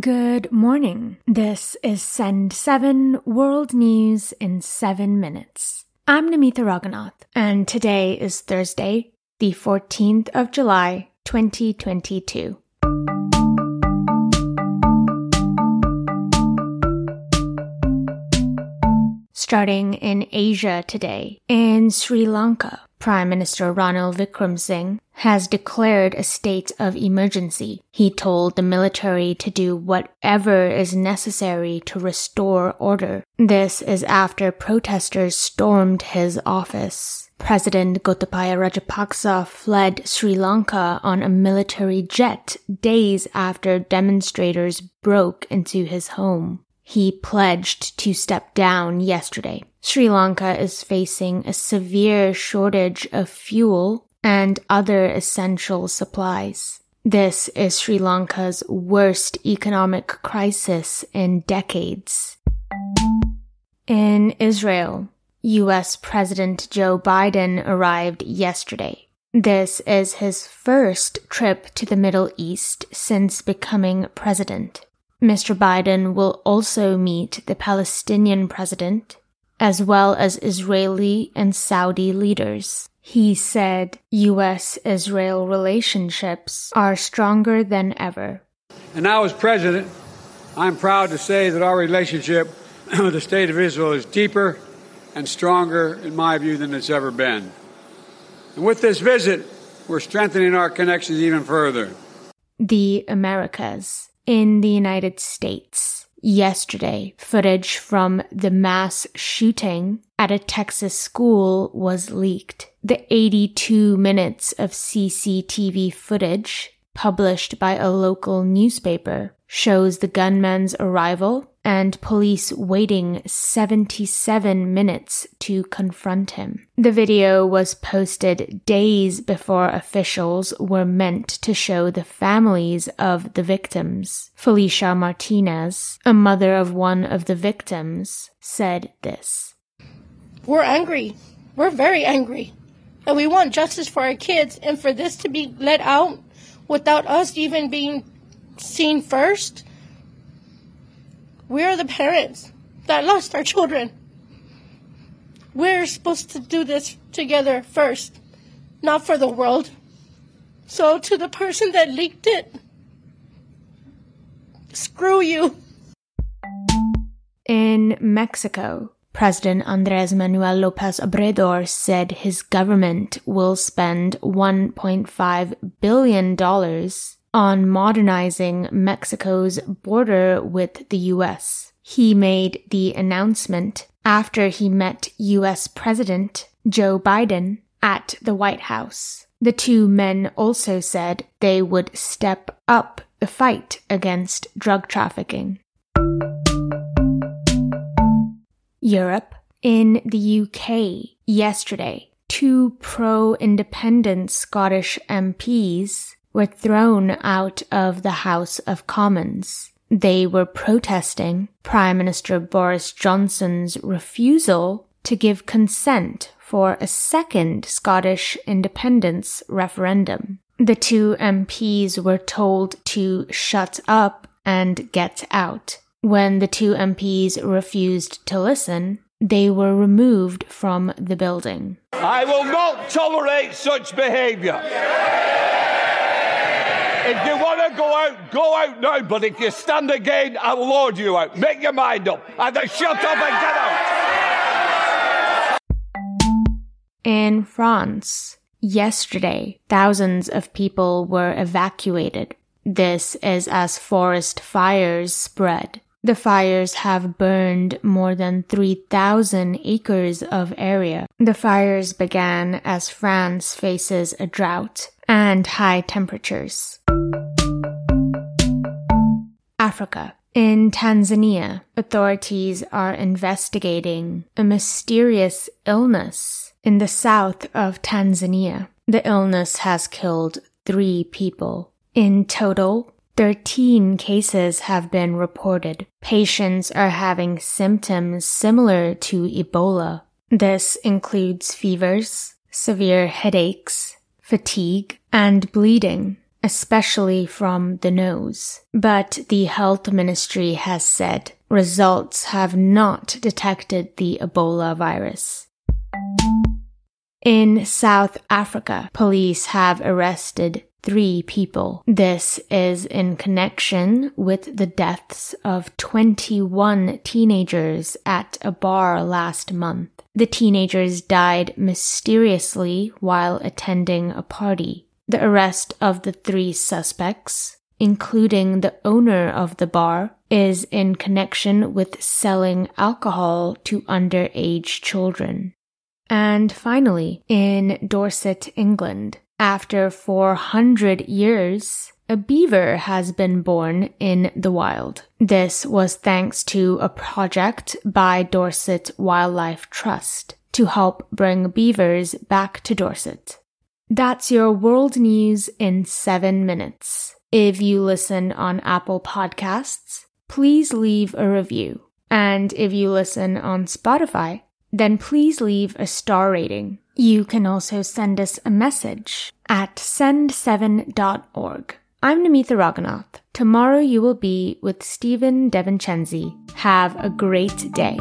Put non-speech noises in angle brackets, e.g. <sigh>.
Good morning. This is Send 7 World News in 7 Minutes. I'm Namitha Raghunath, and today is Thursday, the 14th of July, 2022. Starting in Asia today, in Sri Lanka, Prime Minister Ranil Wickremesinghe has declared a state of emergency. He told the military to do whatever is necessary to restore order. This is after protesters stormed his office. President Gotabaya Rajapaksa fled Sri Lanka on a military jet days after demonstrators broke into his home. He pledged to step down yesterday. Sri Lanka is facing a severe shortage of fuel and other essential supplies. This is Sri Lanka's worst economic crisis in decades. In Israel, US President Joe Biden arrived yesterday. This is his first trip to the Middle East since becoming president. Mr. Biden will also meet the Palestinian president, as well as Israeli and Saudi leaders. He said U.S. Israel relationships are stronger than ever. And now, as president, I'm proud to say that our relationship <clears throat> with the State of Israel is deeper and stronger, in my view, than it's ever been. And with this visit, we're strengthening our connections even further. The Americas in the United States. Yesterday, footage from the mass shooting at a Texas school was leaked. The 82 minutes of CCTV footage published by a local newspaper shows the gunman's arrival and police waiting 77 minutes to confront him. The video was posted days before officials were meant to show the families of the victims. Felicia Martinez, a mother of one of the victims, said this. We're angry. We're very angry. And we want justice for our kids and for this to be let out without us even being seen first we're the parents that lost our children. We're supposed to do this together first, not for the world. So, to the person that leaked it, screw you. In Mexico, President Andres Manuel Lopez Obrador said his government will spend $1.5 billion on modernizing Mexico's border with the US. He made the announcement after he met US President Joe Biden at the White House. The two men also said they would step up the fight against drug trafficking. Europe. In the UK, yesterday, two pro independent Scottish MPs were thrown out of the House of Commons. They were protesting Prime Minister Boris Johnson's refusal to give consent for a second Scottish independence referendum. The two MPs were told to shut up and get out. When the two MPs refused to listen, they were removed from the building. I will not tolerate such behaviour. If you want to go out, go out now. But if you stand again, I will order you out. Make your mind up. Either shut up and get out. In France, yesterday, thousands of people were evacuated. This is as forest fires spread. The fires have burned more than 3,000 acres of area. The fires began as France faces a drought and high temperatures. Africa. In Tanzania, authorities are investigating a mysterious illness in the south of Tanzania. The illness has killed three people. In total, 13 cases have been reported. Patients are having symptoms similar to Ebola. This includes fevers, severe headaches, fatigue, and bleeding especially from the nose. But the health ministry has said results have not detected the Ebola virus. In South Africa, police have arrested three people. This is in connection with the deaths of 21 teenagers at a bar last month. The teenagers died mysteriously while attending a party. The arrest of the three suspects, including the owner of the bar, is in connection with selling alcohol to underage children. And finally, in Dorset, England, after 400 years, a beaver has been born in the wild. This was thanks to a project by Dorset Wildlife Trust to help bring beavers back to Dorset. That's your world news in seven minutes. If you listen on Apple Podcasts, please leave a review. And if you listen on Spotify, then please leave a star rating. You can also send us a message at send7.org. I'm Namitha Raghunath. Tomorrow you will be with Stephen DeVincenzi. Have a great day.